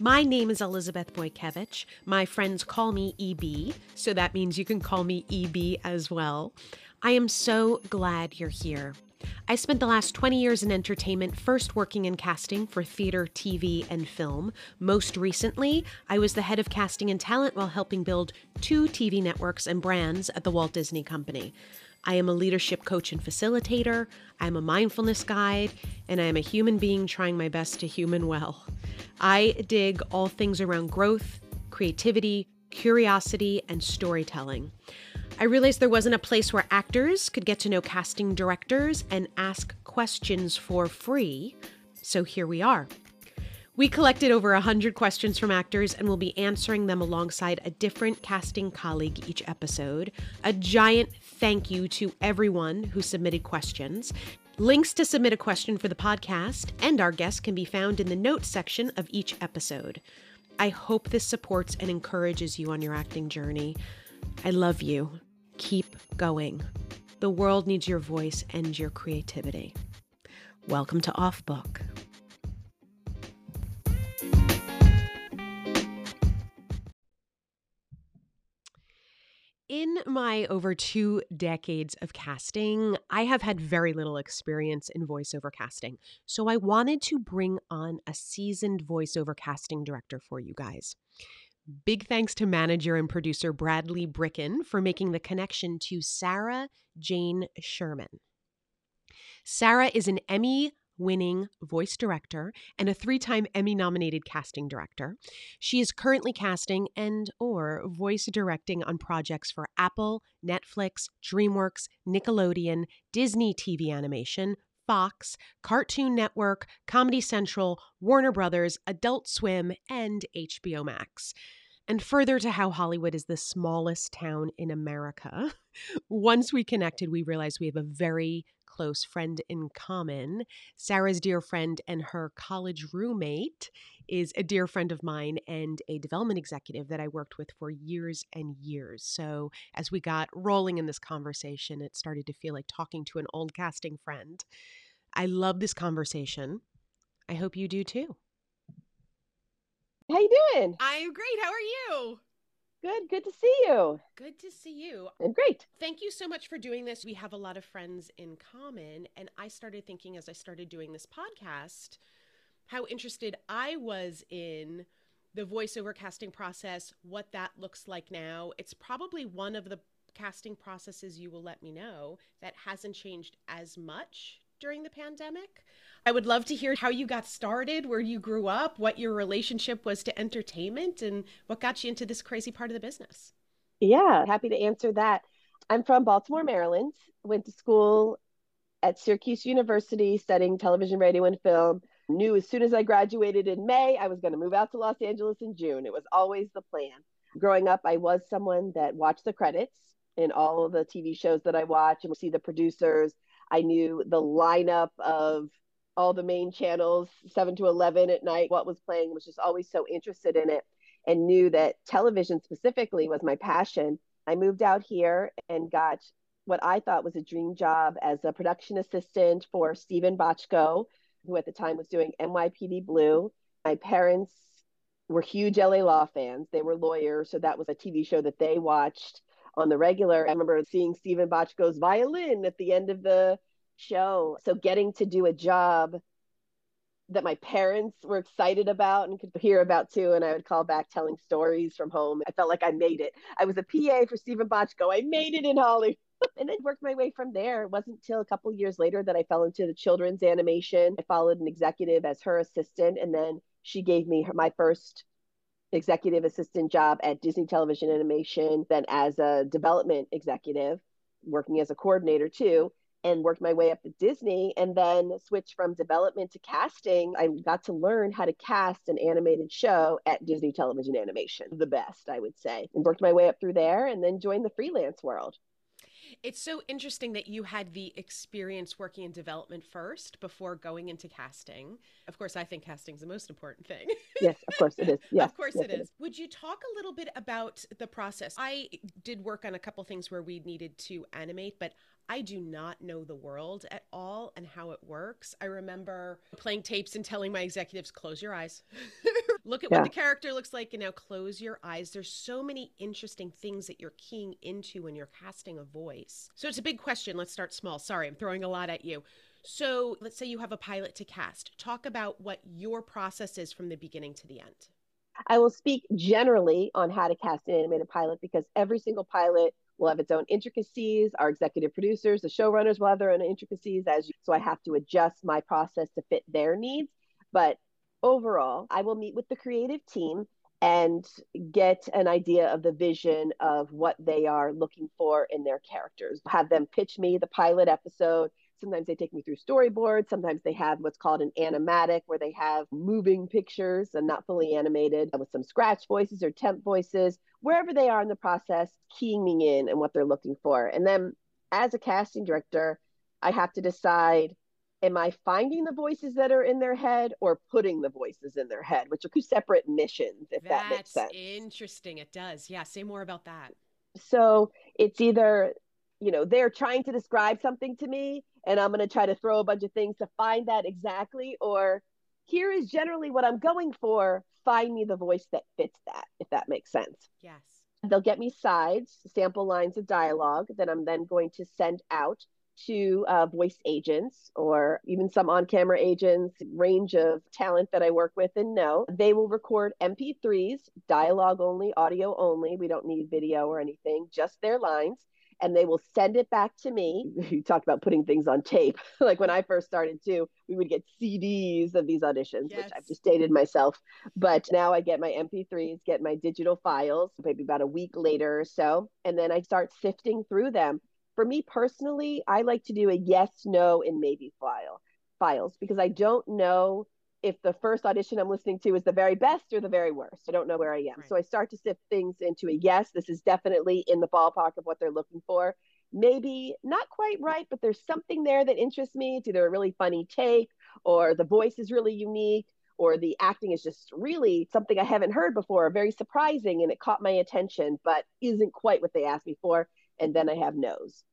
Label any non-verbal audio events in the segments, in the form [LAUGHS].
My name is Elizabeth Boykewich. My friends call me EB, so that means you can call me EB as well. I am so glad you're here. I spent the last 20 years in entertainment, first working in casting for theater, TV, and film. Most recently, I was the head of casting and talent while helping build two TV networks and brands at the Walt Disney Company. I am a leadership coach and facilitator, I'm a mindfulness guide, and I am a human being trying my best to human well. I dig all things around growth, creativity, curiosity, and storytelling. I realized there wasn't a place where actors could get to know casting directors and ask questions for free, so here we are. We collected over 100 questions from actors and will be answering them alongside a different casting colleague each episode. A giant thank you to everyone who submitted questions. Links to submit a question for the podcast and our guests can be found in the notes section of each episode. I hope this supports and encourages you on your acting journey. I love you. Keep going. The world needs your voice and your creativity. Welcome to Off Book. In my over two decades of casting, I have had very little experience in voiceover casting. So I wanted to bring on a seasoned voiceover casting director for you guys. Big thanks to manager and producer Bradley Bricken for making the connection to Sara Jane Sherman. Sara is an Emmy winning voice director and a three-time Emmy nominated casting director. She is currently casting and or voice directing on projects for Apple, Netflix, DreamWorks, Nickelodeon, Disney TV animation, Fox, Cartoon Network, Comedy Central, Warner Brothers, Adult Swim, and HBO Max. And further to how Hollywood is the smallest town in America, [LAUGHS] once we connected, we realized we have a very close friend in common. Sara's dear friend and her college roommate is a dear friend of mine and a development executive that I worked with for years and years. So, as we got rolling in this conversation, it started to feel like talking to an old casting friend. I love this conversation. I hope you do too. How you doing? I'm great. How are you? Good. Good to see you. Good to see you. Great. Thank you so much for doing this. We have a lot of friends in common. And I started thinking as I started doing this podcast how interested I was in the voiceover casting process, what that looks like now. It's probably one of the casting processes you will let me know that hasn't changed as much during the pandemic. I would love to hear how you got started, where you grew up, what your relationship was to entertainment, and what got you into this crazy part of the business. Yeah, happy to answer that. I'm from Baltimore, Maryland. Went to school at Syracuse University studying television, radio, and film. Knew as soon as I graduated in May, I was going to move out to Los Angeles in June. It was always the plan. Growing up, I was someone that watched the credits in all of the TV shows that I watch and see the producers. I knew the lineup of all the main channels, 7 to 11 at night, what was playing, was just always so interested in it and knew that television specifically was my passion. I moved out here and got what I thought was a dream job as a production assistant for Steven Bochco, who at the time was doing NYPD Blue. My parents were huge LA Law fans. They were lawyers, so that was a TV show that they watched on the regular. I remember seeing Steven Bochco's violin at the end of the show. So getting to do a job that my parents were excited about and could hear about too. And I would call back telling stories from home. I felt like I made it. I was a PA for Steven Bochco. I made it in Hollywood. [LAUGHS] and then worked my way from there. It wasn't until a couple years later that I fell into the children's animation. I followed an executive as her assistant, and then she gave me her, my first executive assistant job at Disney Television Animation, then as a development executive, working as a coordinator too and worked my way up to Disney and then switched from development to casting. I got to learn how to cast an animated show at Disney Television Animation, the best, I would say, and worked my way up through there and then joined the freelance world. It's so interesting that you had the experience working in development first before going into casting. Of course, I think casting is the most important thing. yes, of course it is. [LAUGHS] Yes, of course yes, it is. Would you talk a little bit about the process? I did work on a couple things where we needed to animate, but I do not know the world at all and how it works. I remember playing tapes and telling my executives, close your eyes. [LAUGHS] look at yeah. what the character looks like and now close your eyes. There's so many interesting things that you're keying into when you're casting a voice. So it's a big question. Let's start small. Sorry, I'm throwing a lot at you. So let's say you have a pilot to cast. Talk about what your process is from the beginning to the end. I will speak generally on how to cast an animated pilot because every single pilot will have its own intricacies. Our executive producers, the showrunners will have their own intricacies as you, so I have to adjust my process to fit their needs. But overall, I will meet with the creative team and get an idea of the vision of what they are looking for in their characters. Have them pitch me the pilot episode Sometimes they take me through storyboards. Sometimes they have what's called an animatic, where they have moving pictures and not fully animated uh, with some scratch voices or temp voices, wherever they are in the process, keying me in and what they're looking for. And then as a casting director, I have to decide am I finding the voices that are in their head or putting the voices in their head, which are two separate missions, if That's that makes sense. Interesting. It does. Yeah. Say more about that. So it's either, you know, they're trying to describe something to me and I'm going to try to throw a bunch of things to find that exactly. Or here is generally what I'm going for. Find me the voice that fits that, if that makes sense. Yes. They'll get me sides, sample lines of dialogue that I'm then going to send out to uh, voice agents or even some on camera agents, range of talent that I work with and know. They will record MP3s, dialogue only, audio only. We don't need video or anything, just their lines and they will send it back to me. [LAUGHS] You talked about putting things on tape. [LAUGHS] like when I first started too, we would get CDs of these auditions, yes. which I've just dated myself. But now I get my MP3s, get my digital files, maybe about a week later or so, and then I start sifting through them. For me personally, I like to do a yes, no, and maybe file files because I don't know if the first audition I'm listening to is the very best or the very worst. I don't know where I am. Right. So I start to sift things into a yes, this is definitely in the ballpark of what they're looking for. Maybe not quite right, but there's something there that interests me. It's either a really funny take or the voice is really unique or the acting is just really something I haven't heard before, very surprising and it caught my attention, but isn't quite what they asked me for. And then I have no's.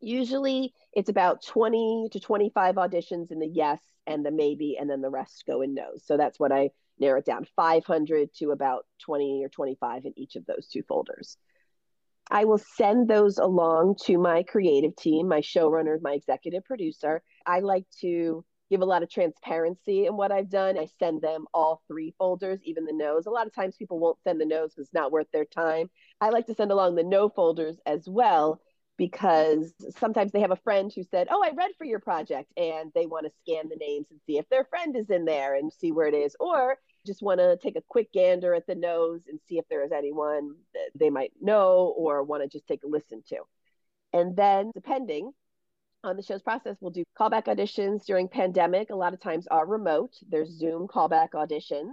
Usually it's about 20 to 25 auditions in the yes and the maybe, and then the rest go in no's. So that's what I narrow it down 500 to about 20 or 25 in each of those two folders. I will send those along to my creative team, my showrunner, my executive producer. I like to give a lot of transparency in what I've done. I send them all three folders, even the no's. A lot of times people won't send the no's because it's not worth their time. I like to send along the no folders as well because sometimes they have a friend who said, Oh, I read for your project, and they want to scan the names and see if their friend is in there and see where it is, or just want to take a quick gander at the no's and see if there is anyone that they might know or want to just take a listen to. And then, depending on the show's process, we'll do callback auditions during pandemic. A lot of times are remote. There's Zoom callback auditions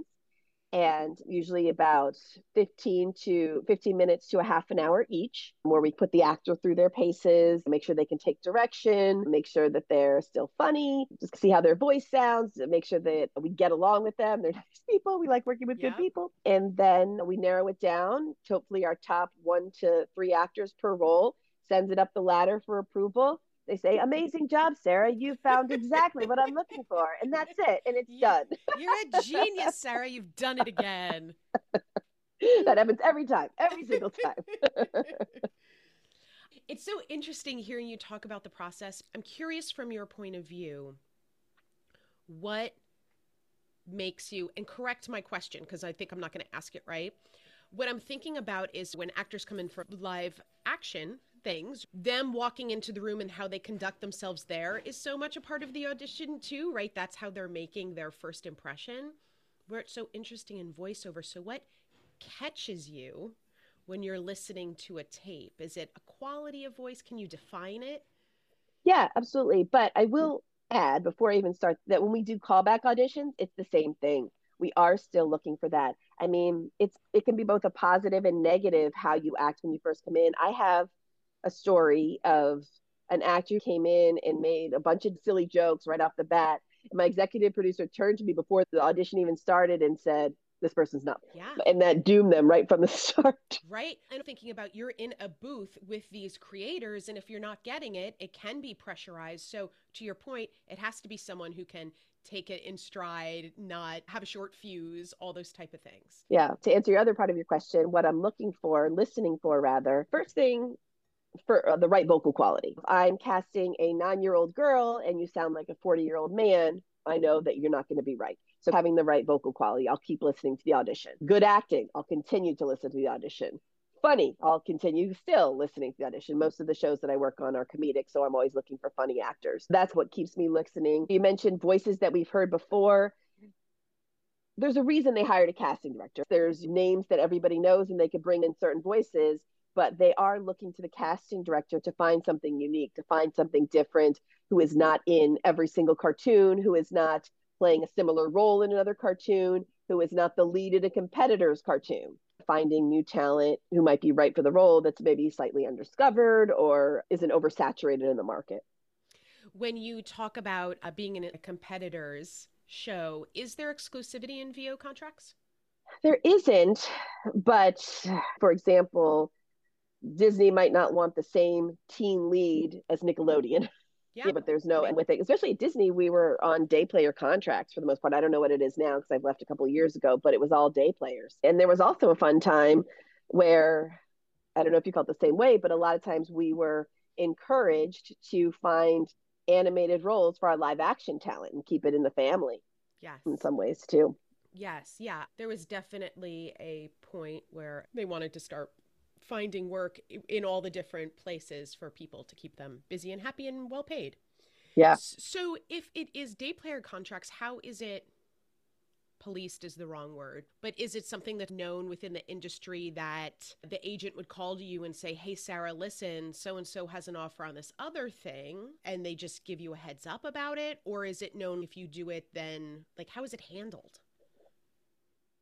and usually about 15 to 15 minutes to a half an hour each, where we put the actor through their paces, make sure they can take direction, make sure that they're still funny, just see how their voice sounds, make sure that we get along with them. They're [LAUGHS] nice people. We like working with yeah. good people. And then we narrow it down. To hopefully, our top one to three actors per role sends it up the ladder for approval they say, Amazing job, Sara. You found exactly what I'm looking for. And that's it. And it's you, done. You're a genius, Sara. You've done it again. [LAUGHS] that happens every time, every single time. [LAUGHS] it's so interesting hearing you talk about the process. I'm curious from your point of view, what makes you, and correct my question because I think I'm not going to ask it right. What I'm thinking about is when actors come in for live action, things, them walking into the room and how they conduct themselves there is so much a part of the audition too, right? That's how they're making their first impression. Where it's so interesting in voiceover. So what catches you when you're listening to a tape? Is it a quality of voice? Can you define it? Yeah, absolutely. But I will mm-hmm. add before I even start that when we do callback auditions, it's the same thing. We are still looking for that. I mean, it's it can be both a positive and negative how you act when you first come in. I have a story of an actor came in and made a bunch of silly jokes right off the bat. And my executive producer turned to me before the audition even started and said, this person's not. Yeah. And that doomed them right from the [LAUGHS] start. Right. And thinking about you're in a booth with these creators, and if you're not getting it, it can be pressurized. So, to your point, it has to be someone who can take it in stride, not have a short fuse, all those type of things. Yeah. To answer your other part of your question, what I'm looking for, listening for rather, first thing for uh, the right vocal quality. I'm casting a nine year old girl and you sound like a 40 year old man. I know that you're not going to be right. So having the right vocal quality, I'll keep listening to the audition. Good acting, I'll continue to listen to the audition. Funny, I'll continue still listening to the audition. Most of the shows that I work on are comedic, so I'm always looking for funny actors. That's what keeps me listening. You mentioned voices that we've heard before. There's a reason they hired a casting director. There's names that everybody knows and they could bring in certain voices, but they are looking to the casting director to find something unique, to find something different, who is not in every single cartoon, who is not playing a similar role in another cartoon, who is not the lead in a competitor's cartoon. Finding new talent who might be right for the role that's maybe slightly undiscovered or isn't oversaturated in the market. When you talk about uh, being in a competitor's show, is there exclusivity in VO contracts? There isn't, but for example, Disney might not want the same teen lead as Nickelodeon. [LAUGHS] Yeah. yeah, but there's no and with it, especially at Disney, we were on day player contracts for the most part. I don't know what it is now because I've left a couple of years ago, but it was all day players. And there was also a fun time where I don't know if you felt the same way, but a lot of times we were encouraged to find animated roles for our live action talent and keep it in the family. yeah In some ways too. Yes, yeah. There was definitely a point where they wanted to start finding work in all the different places for people to keep them busy and happy and well paid. Yeah. So if it is day player contracts, how is it policed is the wrong word, but is it something that's known within the industry that the agent would call to you and say, Hey, Sara, listen, so and so has an offer on this other thing, and they just give you a heads up about it? Or is it known if you do it, then like how is it handled?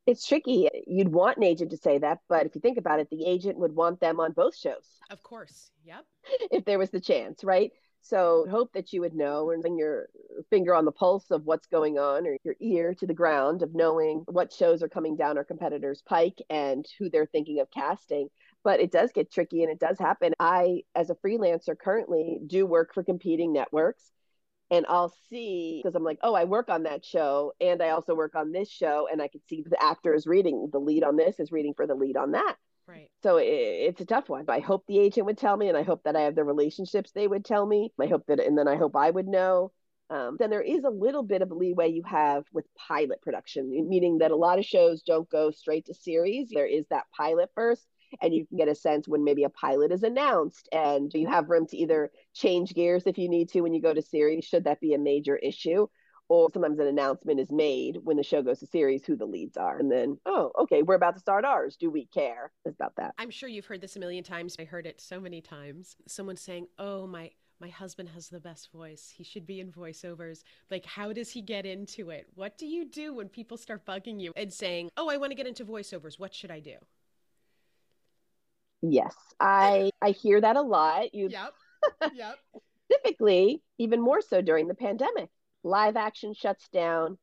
It's tricky. You'd want an agent to say that, but if you think about it, the agent would want them on both shows. Of course. Yep. if there was the chance, right? So hope that you would know and bring your finger on the pulse of what's going on or your ear to the ground of knowing what shows are coming down our competitors' pike and who they're thinking of casting. But it does get tricky and it does happen. I, as a freelancer, currently do work for competing networks and I'll see because I'm like, oh, I work on that show and I also work on this show, and I can see the actor is reading the lead on this is reading for the lead on that. Right. So it, it's a tough one. I hope the agent would tell me, and I hope that I have the relationships they would tell me. I hope that, and then I hope I would know. Um, then there is a little bit of leeway you have with pilot production, meaning that a lot of shows don't go straight to series. There is that pilot first, and you can get a sense when maybe a pilot is announced and you have room to either change gears if you need to when you go to series should that be a major issue or sometimes an announcement is made when the show goes to series who the leads are and then oh okay we're about to start ours do we care it's about that i'm sure you've heard this a million times i heard it so many times someone saying oh my my husband has the best voice. He should be in voiceovers. Like, how does he get into it? What do you do when people start bugging you and saying, Oh, I want to get into voiceovers. What should I do? Yes, I I hear that a lot. You Yep. [LAUGHS] Yep. Specifically, even more so during the pandemic. Live action shuts down.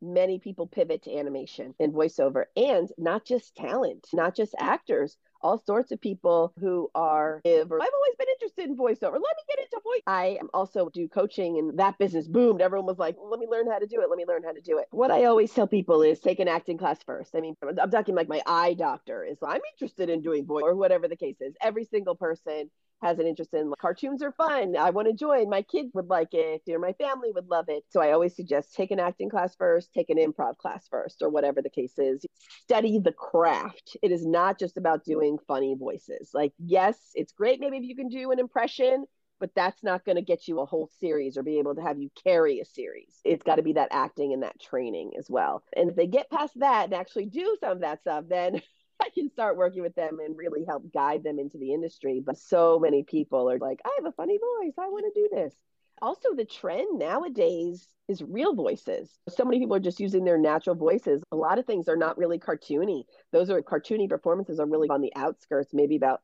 Many people pivot to animation and voiceover, and not just talent, not just actors, all sorts of people who are I've always been interested in voiceover. Let me get into voice. I also do coaching and that business boomed. Everyone was like, let me learn how to do it. Let me learn how to do it. What I always tell people is take an acting class first. I mean, I'm talking like my eye doctor is I'm interested in doing voice or whatever the case is. Every single person has an interest in like, cartoons are fun. I want to join. My kids would like it, or my family would love it. So I always suggest take an acting class first, take an improv class first, or whatever the case is. Study the craft. It is not just about doing funny voices. Like, yes, it's great maybe if you can do an impression, but that's not going to get you a whole series or be able to have you carry a series. It's got to be that acting and that training as well. And if they get past that and actually do some of that stuff, then [LAUGHS] I can start working with them and really help guide them into the industry. But so many people are like, I have a funny voice. I want to do this. Also, the trend nowadays is real voices. So many people are just using their natural voices. A lot of things are not really cartoony. Those are cartoony performances are really on the outskirts, maybe about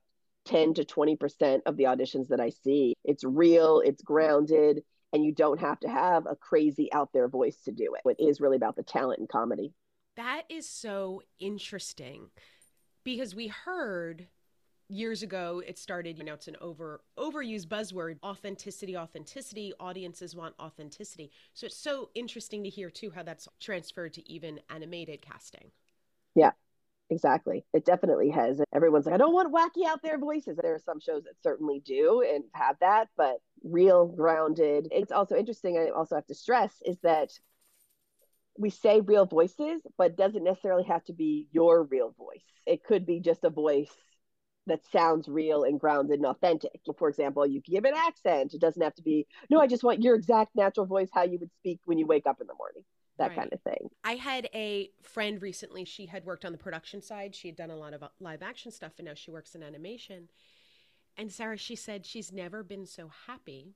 10 to 20% of the auditions that I see. It's real, it's grounded, and you don't have to have a crazy out there voice to do it. It is really about the talent and comedy That is so interesting because we heard years ago it started you know it's an over overused buzzword authenticity authenticity audiences want authenticity. So it's so interesting to hear too how that's transferred to even animated casting. Yeah exactly. It definitely has. Everyone's like i don't want wacky out there voices. There are some shows that certainly do and have that but real grounded. It's also interesting i also have to stress is that we say real voices but doesn't necessarily have to be your real voice it could be just a voice that sounds real and grounded and authentic. For example, you give an accent. It doesn't have to be, no, I just want your exact natural voice, how you would speak when you wake up in the morning, that right. kind of thing. I had a friend recently, she had worked on the production side. She had done a lot of uh, live action stuff, and now she works in animation. And Sara, she said she's never been so happy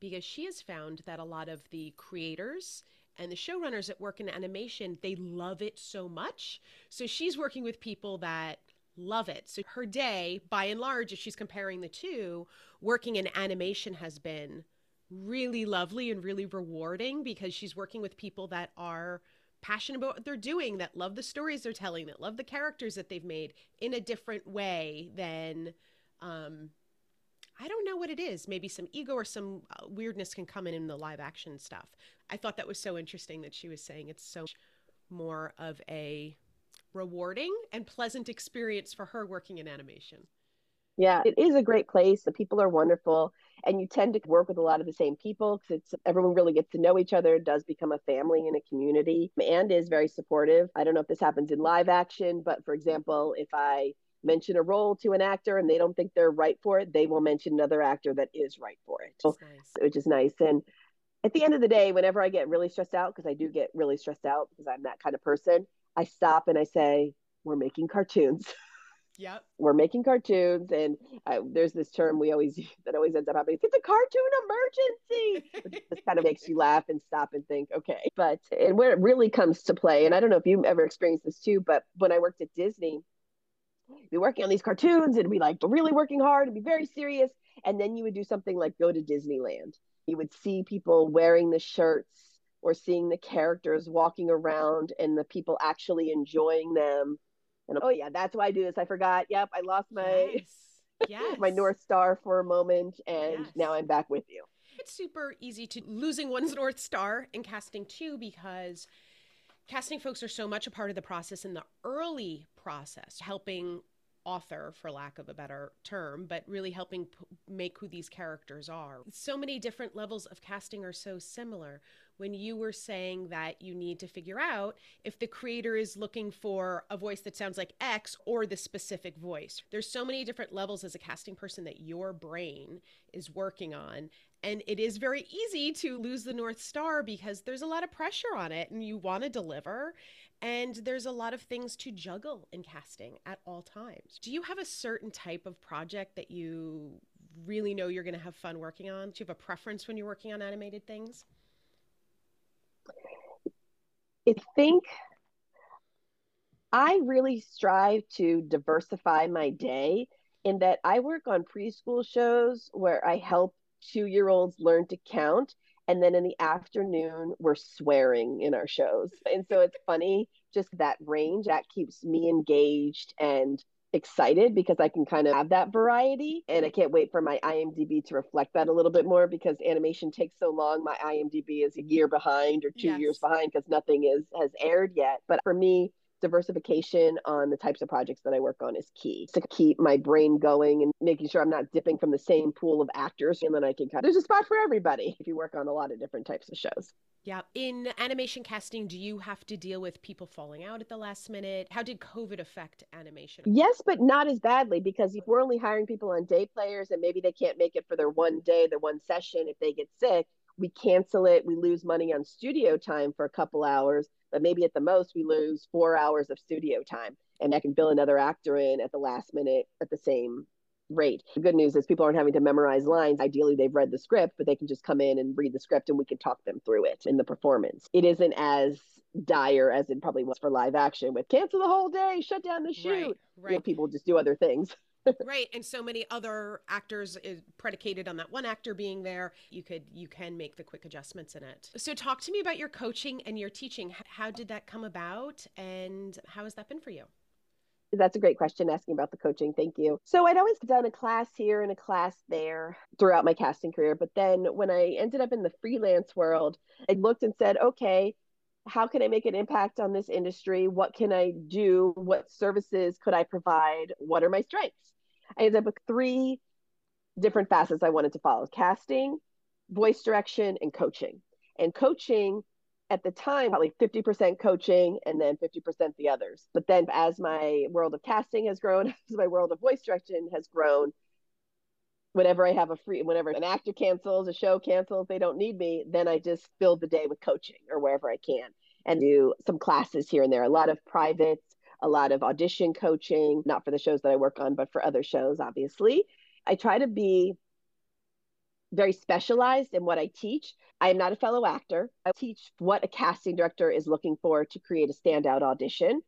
because she has found that a lot of the creators and the showrunners that work in animation, they love it so much. So she's working with people that love it. So her day, by and large, if she's comparing the two, working in animation has been really lovely and really rewarding because she's working with people that are passionate about what they're doing, that love the stories they're telling, that love the characters that they've made in a different way than um I don't know what it is. Maybe some ego or some uh, weirdness can come in in the live action stuff. I thought that was so interesting that she was saying it's so more of a rewarding and pleasant experience for her working in animation. Yeah, it is a great place. The people are wonderful, and you tend to work with a lot of the same people because it's everyone really gets to know each other. It does become a family and a community, and is very supportive. I don't know if this happens in live action, but for example, if I mention a role to an actor and they don't think they're right for it, they will mention another actor that is right for it, nice. which is nice. And at the end of the day, whenever I get really stressed out, because I do get really stressed out because I'm that kind of person, I stop and I say, we're making cartoons. [LAUGHS] Yep. We're making cartoons, and uh, there's this term we always that always ends up happening. It's a cartoon emergency. this kind of makes you laugh and stop and think, okay. But and where it really comes to play, and I don't know if you've ever experienced this too, but when I worked at Disney, be working on these cartoons and be like really working hard and be very serious, and then you would do something like go to Disneyland. You would see people wearing the shirts or seeing the characters walking around and the people actually enjoying them. And oh yeah, that's why I do this. I forgot. Yep, I lost my yes. [LAUGHS] Yes. my north star for a moment, and yes. now I'm back with you. It's super easy to losing one's north star in casting too because casting folks are so much a part of the process in the early process, helping author, for lack of a better term, but really helping p- make who these characters are. So many different levels of casting are so similar. When you were saying that you need to figure out if the creator is looking for a voice that sounds like X or the specific voice, there's so many different levels as a casting person that your brain is working on. And it is very easy to lose the North Star because there's a lot of pressure on it and you want to deliver. And there's a lot of things to juggle in casting at all times. Do you have a certain type of project that you really know you're going to have fun working on? Do you have a preference when you're working on animated things? I think I really strive to diversify my day in that I work on preschool shows where I help two year olds learn to count and then in the afternoon we're swearing in our shows. And so it's funny just that range that keeps me engaged and excited because I can kind of have that variety. And I can't wait for my IMDb to reflect that a little bit more because animation takes so long. My IMDb is a year behind or 2 yes. years behind because nothing is has aired yet. But for me diversification on the types of projects that I work on is key to keep my brain going and making sure I'm not dipping from the same pool of actors. And then I can kind of, there's a spot for everybody [LAUGHS] if you work on a lot of different types of shows. Yeah. In animation casting, do you have to deal with people falling out at the last minute? How did COVID affect animation? Yes, but not as badly because if we're only hiring people on day players and maybe they can't make it for their one day, their one session, if they get sick, we cancel it. We lose money on studio time for a couple hours but maybe at the most we lose four hours of studio time and I can bill another actor in at the last minute at the same rate. The good news is people aren't having to memorize lines. Ideally, they've read the script, but they can just come in and read the script and we can talk them through it in the performance. It isn't as dire as it probably was for live action with cancel the whole day, shut down the shoot. Right, right. You know, people just do other things. [LAUGHS] right and so many other actors is predicated on that one actor being there you could you can make the quick adjustments in it so talk to me about your coaching and your teaching how did that come about and how has that been for you that's a great question asking about the coaching. Thank you. So I'd always done a class here and a class there throughout my casting career. But then when I ended up in the freelance world, I looked and said, okay, how can I make an impact on this industry? What can I do? What services could I provide? What are my strengths? I ended up with three different facets I wanted to follow casting, voice direction, and coaching. And coaching at the time, probably 50% coaching and then 50% the others. But then as my world of casting has grown, [LAUGHS] as my world of voice direction has grown, whenever I have a free, whenever an actor cancels, a show cancels, they don't need me, then I just fill the day with coaching or wherever I can and do some classes here and there. A lot of privates, a lot of audition coaching, not for the shows that I work on, but for other shows, obviously. I try to be very specialized in what I teach. I am not a fellow actor. I teach what a casting director is looking for to create a standout audition.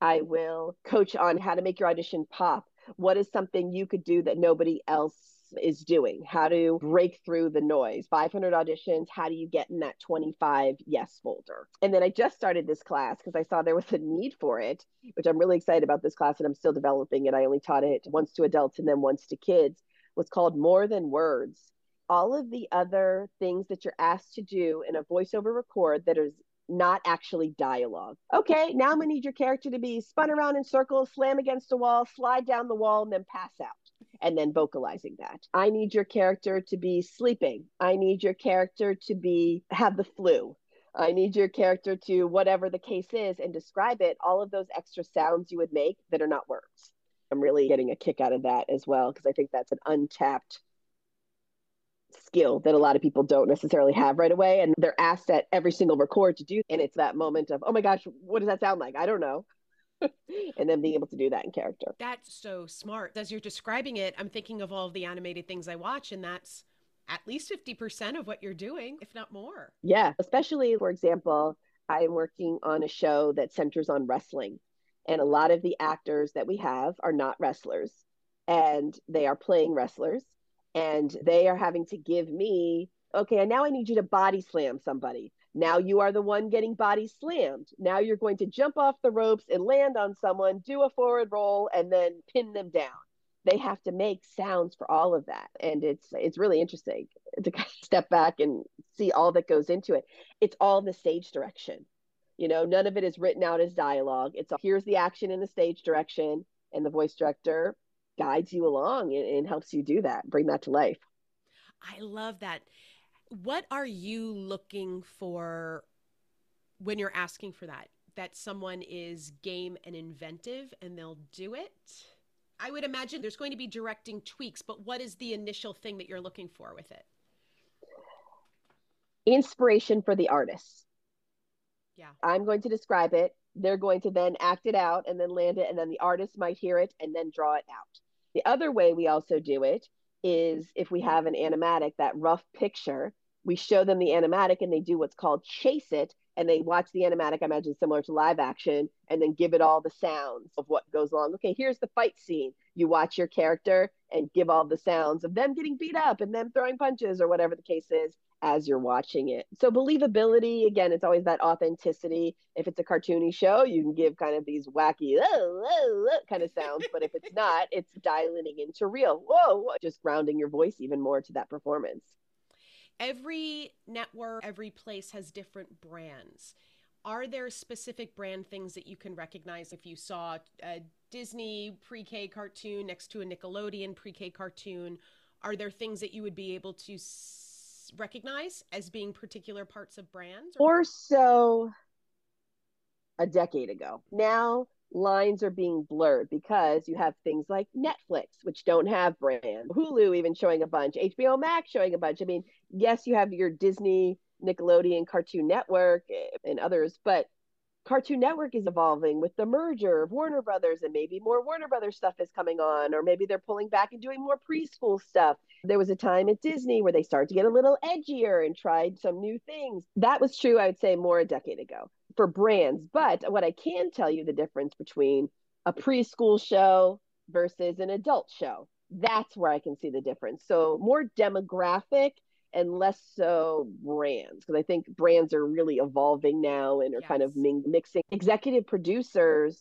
I will coach on how to make your audition pop. What is something you could do that nobody else is doing? How to break through the noise? 500 auditions. How do you get in that 25 yes folder? And then I just started this class because I saw there was a need for it, which I'm really excited about this class and I'm still developing it. I only taught it once to adults and then once to kids. Was called More Than Words all of the other things that you're asked to do in a voiceover record that is not actually dialogue. Okay, now I'm gonna need your character to be spun around in circles, slam against a wall, slide down the wall, and then pass out. And then vocalizing that. I need your character to be sleeping. I need your character to be have the flu. I need your character to whatever the case is and describe it, all of those extra sounds you would make that are not words. I'm really getting a kick out of that as well because I think that's an untapped skill that a lot of people don't necessarily have right away. And they're asked at every single record to do. And it's that moment of, oh my gosh, what does that sound like? I don't know. [LAUGHS] and then being able to do that in character. That's so smart. As you're describing it, I'm thinking of all of the animated things I watch, and that's at least 50% of what you're doing, if not more. Yeah, especially, for example, I'm working on a show that centers on wrestling. And a lot of the actors that we have are not wrestlers, and they are playing wrestlers and they are having to give me okay and now i need you to body slam somebody now you are the one getting body slammed. Now you're going to jump off the ropes and land on someone do a forward roll and then pin them down. They have to make sounds for all of that. And it's it's really interesting to kind of step back and see all that goes into it. It's all the stage direction. You know none of it is written out as dialogue. It's here's the action in the stage direction and the voice director guides you along and, and helps you do that, bring that to life. I love that. What are you looking for when you're asking for that? That someone is game and inventive and they'll do it? I would imagine there's going to be directing tweaks, but what is the initial thing that you're looking for with it? Inspiration for the artist. Yeah. I'm going to describe it they're going to then act it out and then land it, and then the artist might hear it and then draw it out. The other way we also do it is if we have an animatic, that rough picture, we show them the animatic and they do what's called chase it and they watch the animatic, I imagine similar to live action, and then give it all the sounds of what goes along. Okay, here's the fight scene. You watch your character and give all the sounds of them getting beat up and them throwing punches or whatever the case is as you're watching it. So believability, again, it's always that authenticity. If it's a cartoony show, you can give kind of these wacky oh, oh, oh, kind of sounds, but if it's [LAUGHS] not, it's dialing into real. Whoa, just grounding your voice even more to that performance. Every network, every place has different brands. Are there specific brand things that you can recognize if you saw a Disney pre-K cartoon next to a Nickelodeon pre-K cartoon? Are there things that you would be able to recognize as being particular parts of brands? Or, or so a decade ago. Now lines are being blurred because you have things like Netflix, which don't have brand, Hulu even showing a bunch, HBO Max showing a bunch. I mean, yes, you have your Disney, Nickelodeon, Cartoon Network, eh, and others, but Cartoon Network is evolving with the merger of Warner Brothers, and maybe more Warner Brothers stuff is coming on, or maybe they're pulling back and doing more preschool stuff. There was a time at Disney where they started to get a little edgier and tried some new things. That was true, I would say, more a decade ago for brands. But what I can tell you the difference between a preschool show versus an adult show. That's where I can see the difference. So more demographic and less so brands because I think brands are really evolving now and are yes. kind of mixing. Executive producers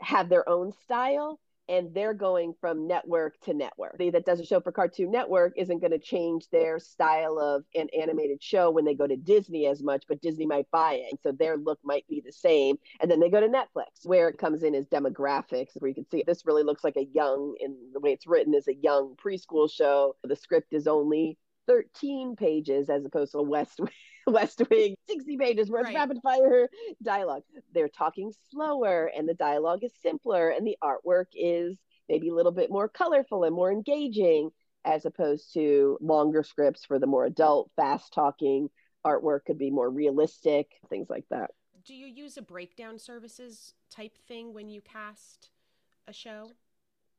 have their own style and they're going from network to network. The that does a show for Cartoon Network isn't going to change their style of an animated show when they go to Disney as much, but Disney might buy it. And So their look might be the same. And then they go to Netflix, where it comes in as demographics, where you can see this really looks like a young, in the way it's written, is a young preschool show. The script is only 13 pages as opposed to a West [LAUGHS] West Wing 60 pages worth right. rapid fire dialogue. They're talking slower and the dialogue is simpler and the artwork is maybe a little bit more colorful and more engaging as opposed to longer scripts for the more adult, fast talking artwork could be more realistic, things like that. Do you use a breakdown services type thing when you cast a show?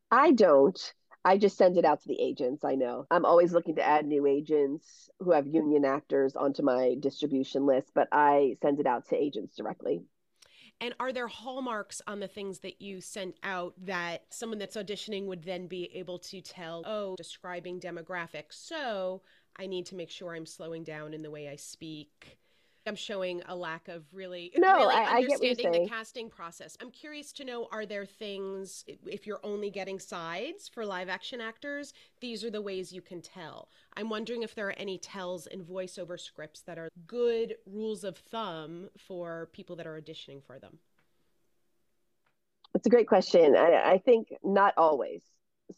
I don't. I just send it out to the agents. I know. I'm always looking to add new agents who have union actors onto my distribution list, but I send it out to agents directly. And are there hallmarks on the things that you sent out that someone that's auditioning would then be able to tell, oh, describing demographics? So I need to make sure I'm slowing down in the way I speak I'm showing a lack of really, no, really I, understanding I the casting process. I'm curious to know are there things, if you're only getting sides for live action actors, these are the ways you can tell. I'm wondering if there are any tells in voiceover scripts that are good rules of thumb for people that are auditioning for them. That's a great question. I, I think not always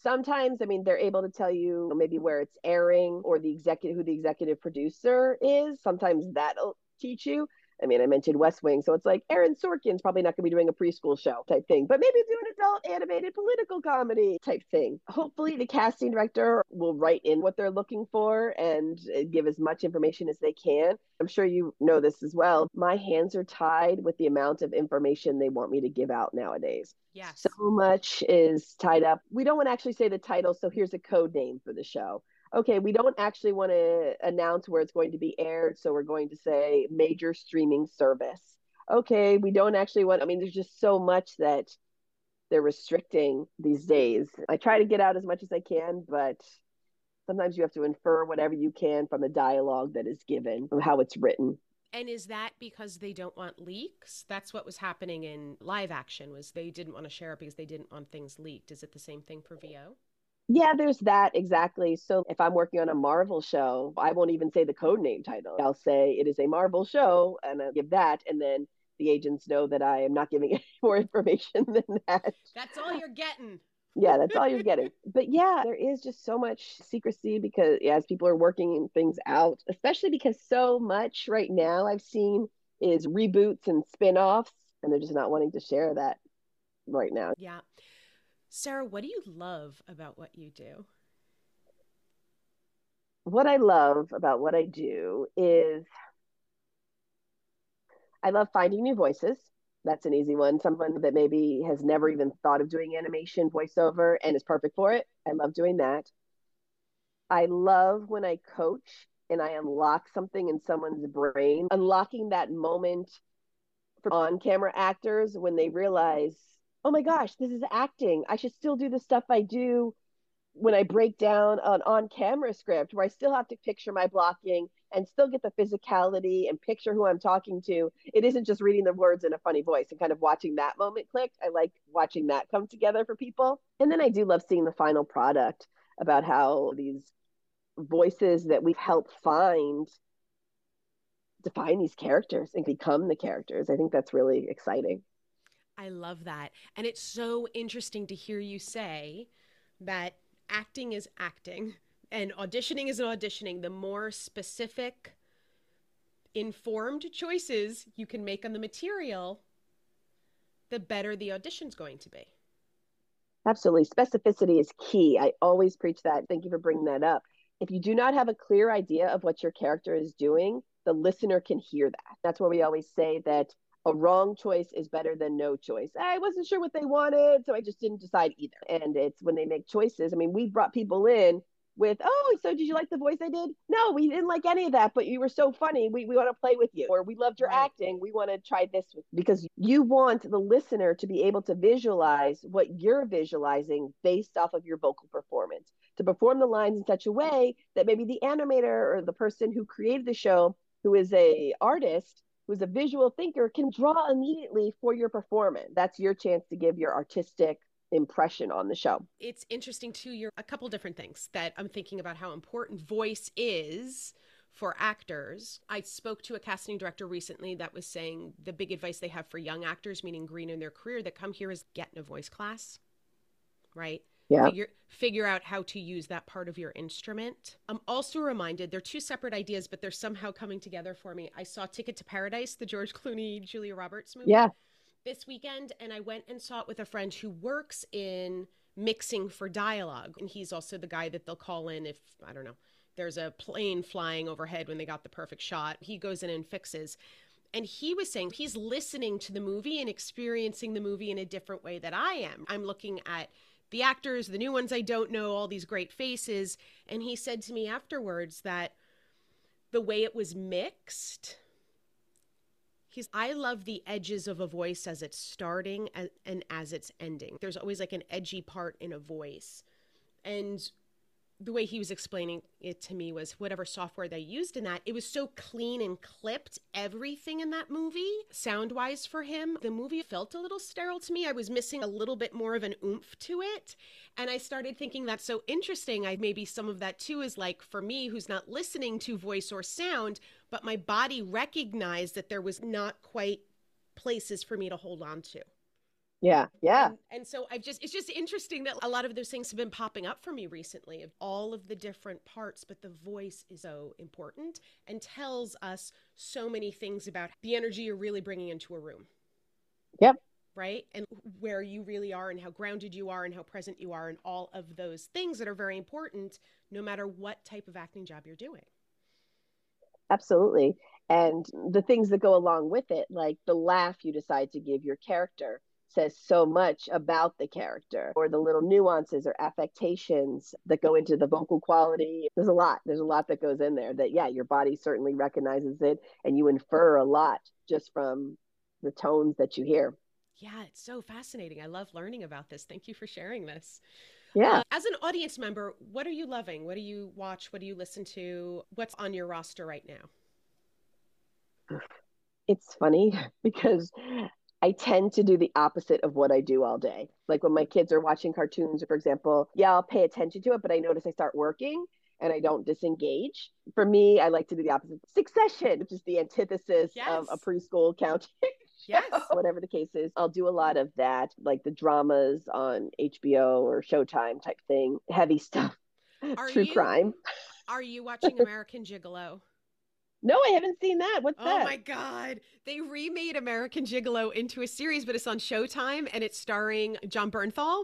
sometimes i mean they're able to tell you maybe where it's airing or the executive who the executive producer is sometimes that'll teach you. I mean, I mentioned West Wing, so it's like Aaron Sorkin's probably not going to be doing a preschool show type thing, but maybe do an adult animated political comedy type thing. Hopefully, the casting director will write in what they're looking for and uh, give as much information as they can. I'm sure you know this as well. My hands are tied with the amount of information they want me to give out nowadays. Yeah, So much is tied up. We don't want to actually say the title, so here's a code name for the show okay, we don't actually want to announce where it's going to be aired. So we're going to say major streaming service. Okay, we don't actually want, I mean, there's just so much that they're restricting these days. I try to get out as much as I can, but sometimes you have to infer whatever you can from the dialogue that is given, from how it's written. And is that because they don't want leaks? That's what was happening in live action was they didn't want to share it because they didn't want things leaked. Is it the same thing for VO? Yeah, there's that exactly. So if I'm working on a Marvel show, I won't even say the code name title. I'll say it is a Marvel show and I'll give that. And then the agents know that I am not giving [LAUGHS] any more information than that. That's all you're getting. yeah, that's all you're getting. [LAUGHS] But yeah, there is just so much secrecy because yeah, as people are working things out, especially because so much right now I've seen is reboots and spin-offs and they're just not wanting to share that right now. Yeah. Sara, what do you love about what you do? What I love about what I do is I love finding new voices. That's an easy one. Someone that maybe has never even thought of doing animation voiceover and is perfect for it. I love doing that. I love when I coach and I unlock something in someone's brain, unlocking that moment for on camera actors when they realize oh my gosh, this is acting. I should still do the stuff I do when I break down an on camera script where I still have to picture my blocking and still get the physicality and picture who I'm talking to. It isn't just reading the words in a funny voice and kind of watching that moment click. I like watching that come together for people. And then I do love seeing the final product about how these voices that we've helped find define these characters and become the characters. I think that's really exciting. I love that. And it's so interesting to hear you say that acting is acting and auditioning is an auditioning. The more specific, informed choices you can make on the material, the better the audition's going to be. Absolutely. Specificity is key. I always preach that. Thank you for bringing that up. If you do not have a clear idea of what your character is doing, the listener can hear that. That's why we always say that a wrong choice is better than no choice. I wasn't sure what they wanted, so I just didn't decide either. And it's when they make choices. I mean, we brought people in with, oh, so did you like the voice I did? No, we didn't like any of that, but you were so funny. We, we want to play with you. Or we loved your right. acting. We want to try this with because you want the listener to be able to visualize what you're visualizing based off of your vocal performance. To perform the lines in such a way that maybe the animator or the person who created the show, who is a artist, who's a visual thinker, can draw immediately for your performance. That's your chance to give your artistic impression on the show. It's interesting too. You're a couple different things that I'm thinking about how important voice is for actors. I spoke to a casting director recently that was saying the big advice they have for young actors, meaning green in their career, that come here is get in a voice class, right? Yeah. Figure, figure out how to use that part of your instrument. I'm also reminded they're two separate ideas, but they're somehow coming together for me. I saw Ticket to Paradise, the George Clooney, Julia Roberts movie. Yeah this weekend and I went and saw it with a friend who works in mixing for dialogue. And he's also the guy that they'll call in if, I don't know, there's a plane flying overhead when they got the perfect shot. He goes in and fixes. And he was saying he's listening to the movie and experiencing the movie in a different way that I am. I'm looking at the actors, the new ones I don't know, all these great faces. And he said to me afterwards that the way it was mixed He's, I love the edges of a voice as it's starting and, and as it's ending. There's always like an edgy part in a voice. And the way he was explaining it to me was whatever software they used in that, it was so clean and clipped everything in that movie, sound wise for him. The movie felt a little sterile to me. I was missing a little bit more of an oomph to it. And I started thinking that's so interesting. I maybe some of that too is like for me, who's not listening to voice or sound, but my body recognized that there was not quite places for me to hold on to. Yeah, yeah. And, and, so I've just, it's just interesting that a lot of those things have been popping up for me recently of all of the different parts, but the voice is so important and tells us so many things about the energy you're really bringing into a room. Yep. Right. And where you really are and how grounded you are and how present you are and all of those things that are very important no matter what type of acting job you're doing. Absolutely. And the things that go along with it, like the laugh you decide to give your character says so much about the character or the little nuances or affectations that go into the vocal quality. There's a lot. There's a lot that goes in there that, yeah, your body certainly recognizes it and you infer a lot just from the tones that you hear. Yeah, it's so fascinating. I love learning about this. Thank you for sharing this. Yeah. Uh, as an audience member, what are you loving? What do you watch? What do you listen to? What's on your roster right now? It's funny [LAUGHS] because I tend to do the opposite of what I do all day. Like when my kids are watching cartoons, for example, yeah, I'll pay attention to it, but I notice I start working and I don't disengage. For me, I like to do the opposite. Succession, which is the antithesis yes. of a preschool counting. [LAUGHS] Yes. Whatever the case is, I'll do a lot of that, like the dramas on HBO or Showtime type thing, heavy stuff, are true you, crime. Are you watching American Gigolo? No, I haven't seen that. What's oh that? Oh my god. They remade American Gigolo into a series, but it's on Showtime and it's starring Jon Bernthal.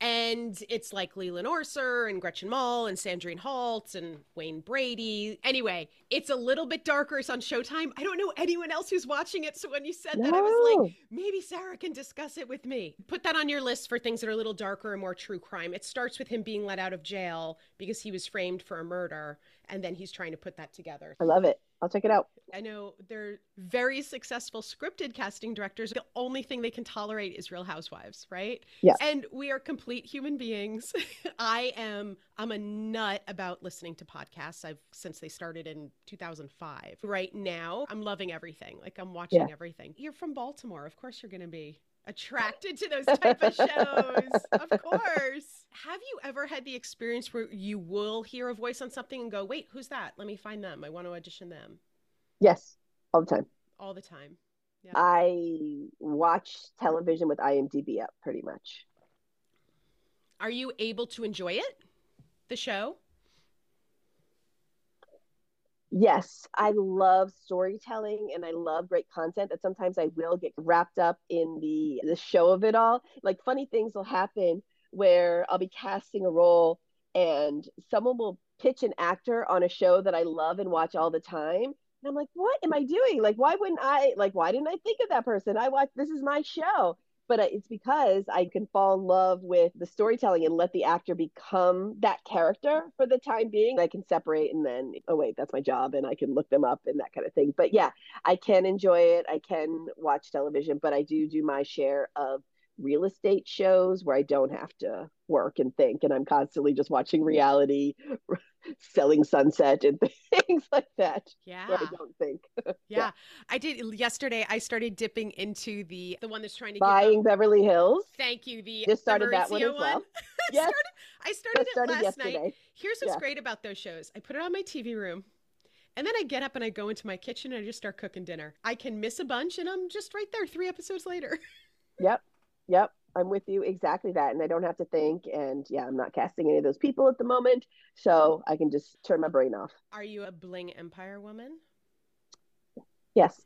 And it's like Leland Orser and Gretchen Mol and Sandrine Holt and Wayne Brady. Anyway, it's a little bit darker. It's on Showtime. I don't know anyone else who's watching it. So when you said no. that, I was like, maybe Sara can discuss it with me. Put that on your list for things that are a little darker and more true crime. It starts with him being let out of jail because he was framed for a murder. And then he's trying to put that together. I love it. I'll check it out. I know they're very successful scripted casting directors. The only thing they can tolerate is Real Housewives, right? Yeah. And we are complete human beings. [LAUGHS] I am I'm a nut about listening to podcasts. I've since they started in 2005. Right now, I'm loving everything. Like I'm watching yeah. everything. You're from Baltimore. Of course you're going to be attracted to those type of [LAUGHS] shows. of course. Have you ever had the experience where you will hear a voice on something and go, "Wait, who's that? Let me find them. I want to audition them." Yes, all the time. All the time. Yeah. I watch television with IMDb up pretty much. Are you able to enjoy it? The show? Yes, I love storytelling and I love great content that sometimes I will get wrapped up in the the show of it all. Like funny things will happen where I'll be casting a role and someone will pitch an actor on a show that I love and watch all the time. And I'm like, what am I doing? Like, why wouldn't I like why didn't I think of that person? I watch this is my show. but uh, it's because I can fall in love with the storytelling and let the actor become that character for the time being. I can separate and then, oh, wait, that's my job. And I can look them up and that kind of thing. But yeah, I can enjoy it. I can watch television, but I do do my share of real estate shows where I don't have to work and think, and I'm constantly just watching mm. reality, [LAUGHS] selling sunset, and [LAUGHS] things like that. Yeah, I don't think. [LAUGHS] yeah. yeah. I did yesterday. I started dipping into the the one that's trying to buying Beverly Hills. Thank you. The just started that one as well. One. yes. started, I started it last yesterday. night. Here's what's yeah. great about those shows. I put it on my TV room. And then I get up and I go into my kitchen and I just start cooking dinner. I can miss a bunch and I'm just right there three episodes later. Yep. Yep. I'm with you exactly that. And I don't have to think. And yeah, I'm not casting any of those people at the moment. So I can just turn my brain off. Are you a Bling Empire woman? Yes.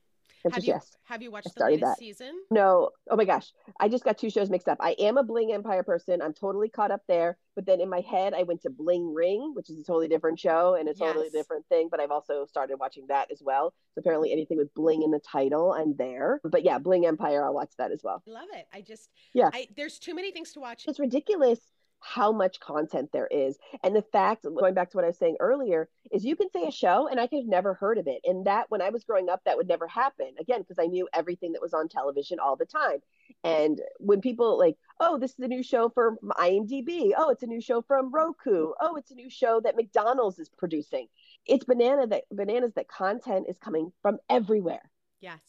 Have you, yes. have you watched the latest that. season? No. Oh my gosh. I just got two shows mixed up. I am a Bling Empire person. I'm totally caught up there. But then in my head, I went to Bling Ring, which is a totally different show and a totally yes. different thing. But I've also started watching that as well. So apparently, anything with Bling in the title, I'm there. But yeah, Bling Empire, I'll watch that as well. Love it. I just, yeah. I, there's too many things to watch. It's ridiculous how much content there is. And the fact, going back to what I was saying earlier, is you can say a show and I could have never heard of it. And that, when I was growing up, that would never happen. Again, because I knew everything that was on television all the time. And when people like, oh, this is a new show from IMDb. Oh, it's a new show from Roku. Oh, it's a new show that McDonald's is producing. It's banana that bananas that content is coming from everywhere. Yes.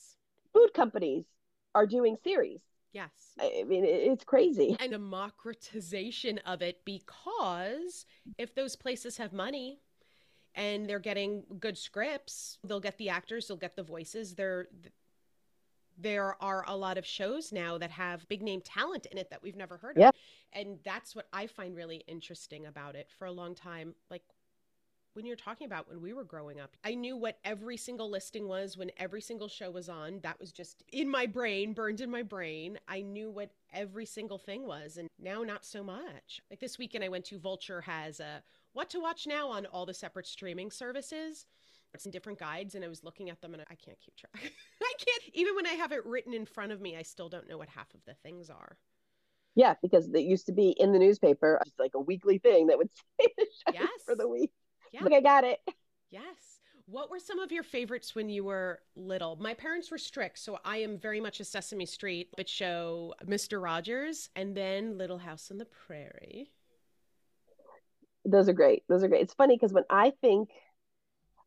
Food companies are doing series Yes. I mean, it's crazy. And democratization of it because if those places have money and they're getting good scripts, they'll get the actors, they'll get the voices. There, there are a lot of shows now that have big name talent in it that we've never heard of. And that's what I find really interesting about it. For a long time, like when you're talking about when we were growing up. I knew what every single listing was when every single show was on. That was just in my brain, burned in my brain. I knew what every single thing was, and now not so much. Like this weekend, I went to Vulture has a what to watch now on all the separate streaming services. It's in different guides, and I was looking at them, and I can't keep track. [LAUGHS] I can't even when I have it written in front of me. I still don't know what half of the things are. Yeah, because it used to be in the newspaper, like a weekly thing that would [LAUGHS] say the yes. for the week. Yeah. I got it. [LAUGHS] Yes. What were some of your favorites when you were little? My parents were strict, so I am very much a Sesame Street but show, Mr. Rogers, and then Little House on the Prairie. Those are great. Those are great. It's funny because when I think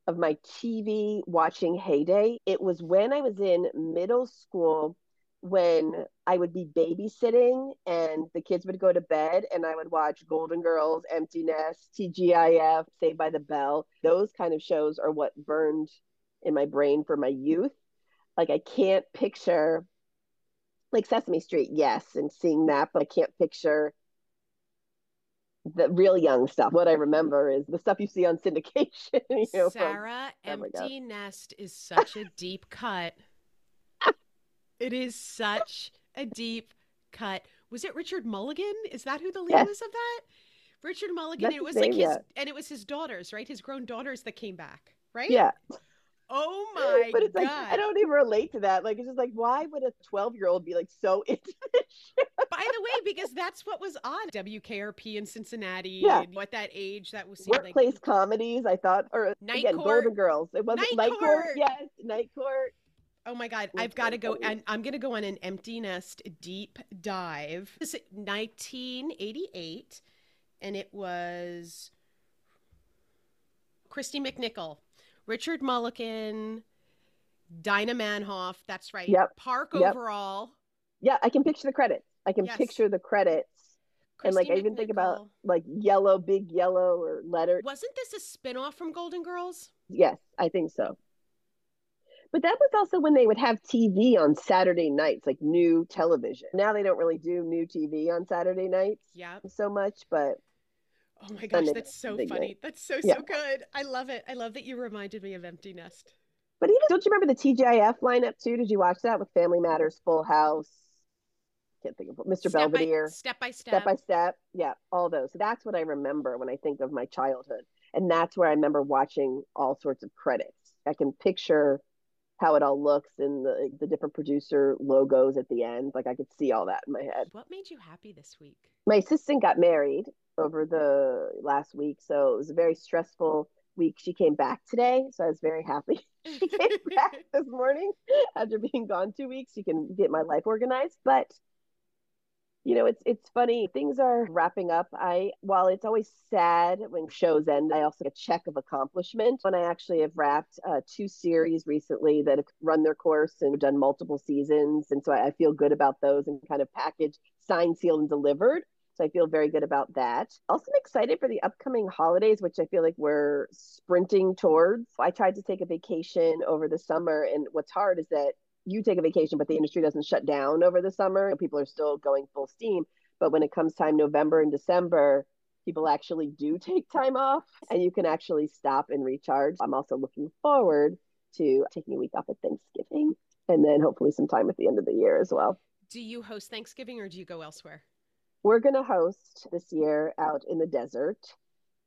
of my TV watching heyday, it was when I was in middle school when I would be babysitting and the kids would go to bed and I would watch Golden Girls, Empty Nest, TGIF, Saved by the Bell. Those kind of shows are what burned in my brain for my youth. Like I can't picture like Sesame Street, yes, and seeing that, but I can't picture the real young stuff. What I remember is the stuff you see on syndication. [LAUGHS] You know, Sara, oh from, Empty Nest is such a deep cut. It is such a deep cut. Was it Richard Mulligan? Is that who the lead yes. was of that? Richard Mulligan. it was like his, and it was his daughters, right? His grown daughters that came back, right? Yeah. Oh [LAUGHS] my but it's God. like I don't even relate to that. Like it's just like why would a twelve year old be like so [LAUGHS] into this shit? By the way, because that's what was on WKRP in Cincinnati. Yeah. At that age, that was workplace like... comedies. I thought, or Night again, Court. Golden Girls. It wasn't Night, Night Court. Court. Yes, Night Court. Oh my God, I've got to go, and I'm going to go on an empty nest deep dive. This is 1988, and it was Kristy McNichol, Richard Mulligan, Dinah Manoff. That's right. Yep. Park yep. overall. Yeah, I can picture the credits. I can Yes. picture the credits. Kristy and like I even think about like yellow, big yellow or letter. Wasn't this a spinoff from Golden Girls? Yes, I think so. But that was also when they would have TV on Saturday nights, like new television. Now they don't really do new TV on Saturday nights Yeah. so much, but Oh my gosh, that's so funny. night. That's so Yeah. so good. I love it. I love that you reminded me of Empty Nest. but even don't you remember the TGIF lineup too? Did you watch that with Family Matters, Full House? Can't think of Mr. Step Belvedere. by step by step. step by step yeah all those that's what i remember when i think of my childhood and that's where i remember watching all sorts of credits i can picture how it all looks and the the different producer logos at the end. Like I could see all that in my head. What made you happy this week? My assistant got married over the last week, so it was a very stressful week. She came back today, so I was very happy. [LAUGHS] she came back [LAUGHS] this morning after being gone two weeks. She can get my life organized, but you know it's it's funny things are wrapping up i while it's always sad when shows end i also get a check of accomplishment when i actually have wrapped uh, two series recently that have run their course and done multiple seasons and so I, I feel good about those and kind of packaged signed sealed and delivered so I feel very good about that. Also I'm excited for the upcoming holidays, which I feel like we're sprinting towards. I tried to take a vacation over the summer, and what's hard is that you take a vacation, but the industry doesn't shut down over the summer. People are still going full steam. But when it comes time November and December, people actually do [LAUGHS] take time off and you can actually stop and recharge. I'm also looking forward to taking a week off at Thanksgiving and then hopefully some time at the end of the year as well. Do you host Thanksgiving or do you go elsewhere? We're going to host this year out in the desert.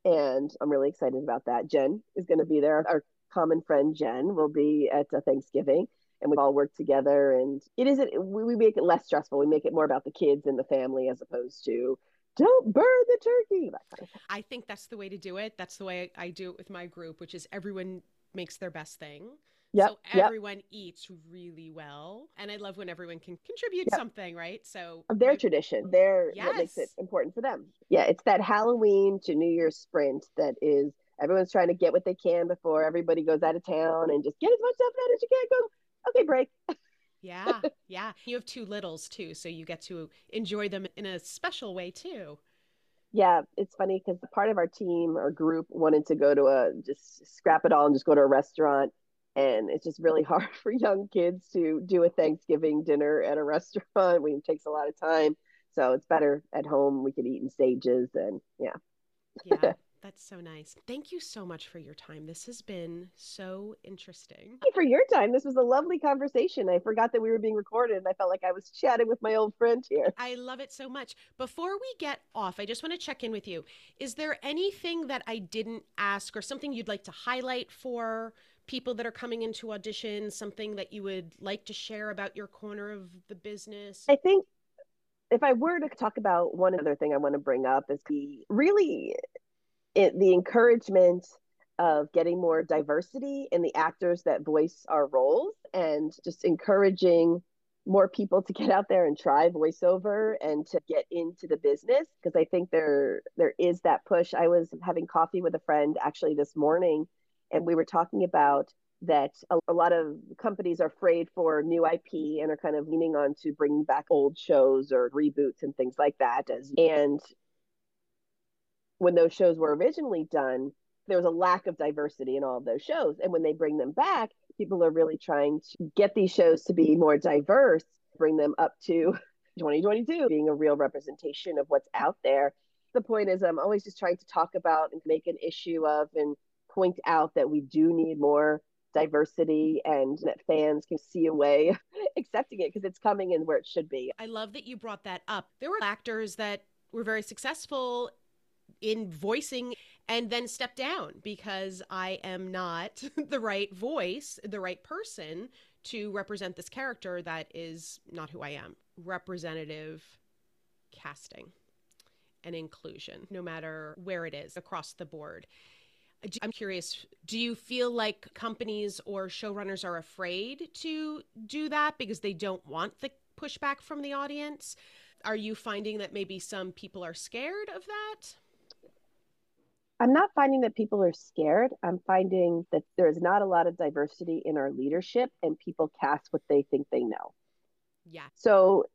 And I'm really excited about that. Jen is going to be there. Our common friend Jen will be at uh, Thanksgiving and we all work together and it isn't we make it less stressful we make it more about the kids and the family as opposed to don't burn the turkey kind of i think that's the way to do it that's the way i do it with my group which is everyone makes their best thing Yep, so everyone yep. eats really well. And I love when everyone can contribute yep. something, right? So their tradition, their yes. what makes it important for them. Yeah, it's that Halloween to New Year's sprint that is everyone's trying to get what they can before everybody goes out of town and just get as much stuff done as you can. Go okay, break. yeah, yeah. You have two littles too, so you get to enjoy them in a special way too. Yeah, it's funny because part of our team or group wanted to go to a just scrap it all and just go to a restaurant. And it's just really [LAUGHS] hard for young kids to do a Thanksgiving dinner at a restaurant. It takes a lot of time. So it's better at home. We could eat in stages and yeah. Yeah. That's so nice. Thank you so much for your time. This has been so interesting. Thank you for your time. This was a lovely conversation. I forgot that we were being recorded and I felt like I was chatting with my old friend here. I love it so much. Before we get off, I just want to check in with you. Is there anything that I didn't ask or something you'd like to highlight for people that are coming into audition, something that you would like to share about your corner of the business? I think if I were to talk about one other thing I want to bring up is the really it, the encouragement of getting more diversity in the actors that voice our roles and just encouraging more people to [LAUGHS] get out there and try voiceover and to get into the business because I think there there is that push. I was having coffee with a friend actually this morning and we were talking about that a, a, lot of companies are afraid for new IP and are kind of leaning on to bringing back old shows or reboots and things like that as and when those shows were originally done, there was a lack of diversity in all of those shows. And when they bring them back, people are really trying to get these shows to be more diverse, bring them up to [LAUGHS] 2022 being a real representation of what's out there. The point is, I'm always just trying to talk about and make an issue of and point out that we do need more diversity and that fans can see a way [LAUGHS] accepting it because it's coming in where it should be. I love that you brought that up. There were actors that were very successful in voicing and then step down because I am not [LAUGHS] the right voice, the right person to represent this character that is not who I am. Representative casting and inclusion, no matter where it is across the board. I'm curious, do you feel like companies or showrunners are afraid to do that because they don't want the pushback from the audience? Are you finding that maybe some people are scared of that? I'm not finding that people are scared. I'm finding that there is not a lot of diversity in our leadership and people cast what they think they know. Yeah. So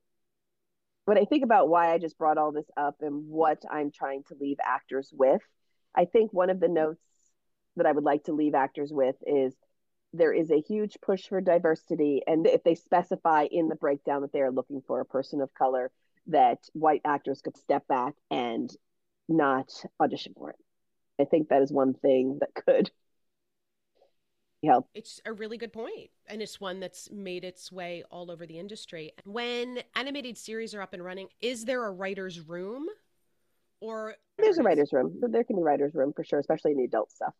when I think about why I just brought all this up and what I'm trying to leave actors with, I think one of the notes that I would like to leave actors with is there is a huge push for diversity. And if they specify in the breakdown that they are looking for a person of color, that white actors could step back and not audition for it. I think that is one thing that could [LAUGHS] help. It's a really good point, and it's one that's made its way all over the industry. When animated series are up and running, is there a writer's room? Or there's a writer's room. There can be writer's room for sure, especially in the adult stuff.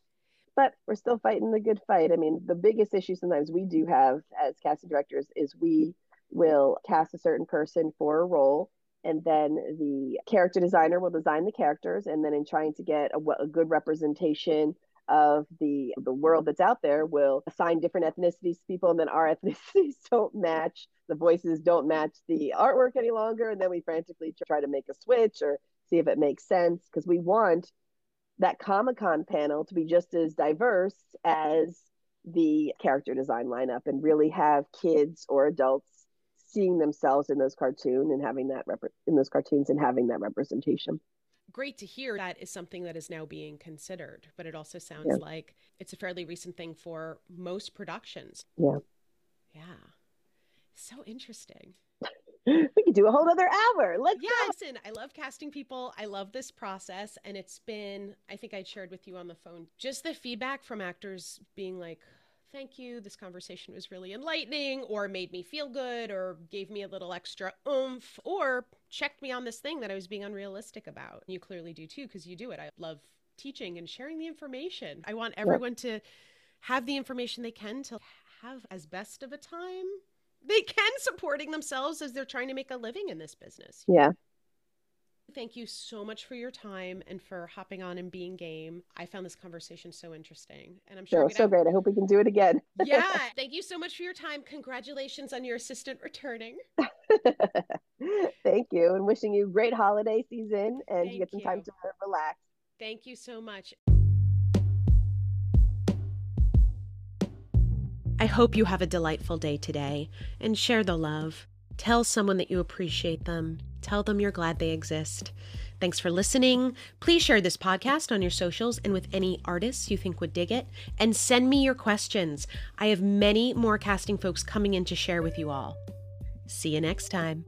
but we're still fighting the good fight. I mean, the biggest issue sometimes we do have as casting directors is we will cast a certain person for a role and then the character designer will design the characters and then in trying to get a, a, good representation of the the world that's out there will assign different ethnicities to people and then our [LAUGHS] ethnicities don't match the voices don't match the artwork any longer and then we frantically try to make a switch or see if it makes sense because we want that comic-con panel to be just as diverse as the character design lineup and really have kids or adults seeing themselves in those cartoons and having that rep- in those cartoons and having that representation. Great to hear that is something that is now being considered but it also sounds yeah. like it's a fairly recent thing for most productions. Yeah. Yeah. So interesting. [LAUGHS] We could do a whole other hour. Let's yeah go. listen i love casting people. I love this process and it's been i think i shared with you on the phone just the feedback from actors being like thank you. This conversation was really enlightening, or made me feel good, or gave me a little extra oomph, or checked me on this thing that I was being unrealistic about. You clearly do too, because you do it. I love teaching and sharing the information. I want everyone yeah. to have the information they can to have as best of a time they can supporting themselves as they're trying to make a living in this business. Yeah. Thank you so much for your time and for hopping on and being game. I found this conversation so interesting, and I'm sure so have... great. I hope we can do it again. yeah, [LAUGHS] thank you so much for your time. Congratulations on your assistant returning. [LAUGHS] thank you, and wishing you great holiday season and thank get some you. time to relax. Thank you so much. I hope you have a delightful day today and share the love. Tell someone that you appreciate them. Tell them you're glad they exist. Thanks for listening. Please share this podcast on your socials and with any artists you think would dig it. And send me your questions. I have many more casting folks coming in to share with you all. See you next time.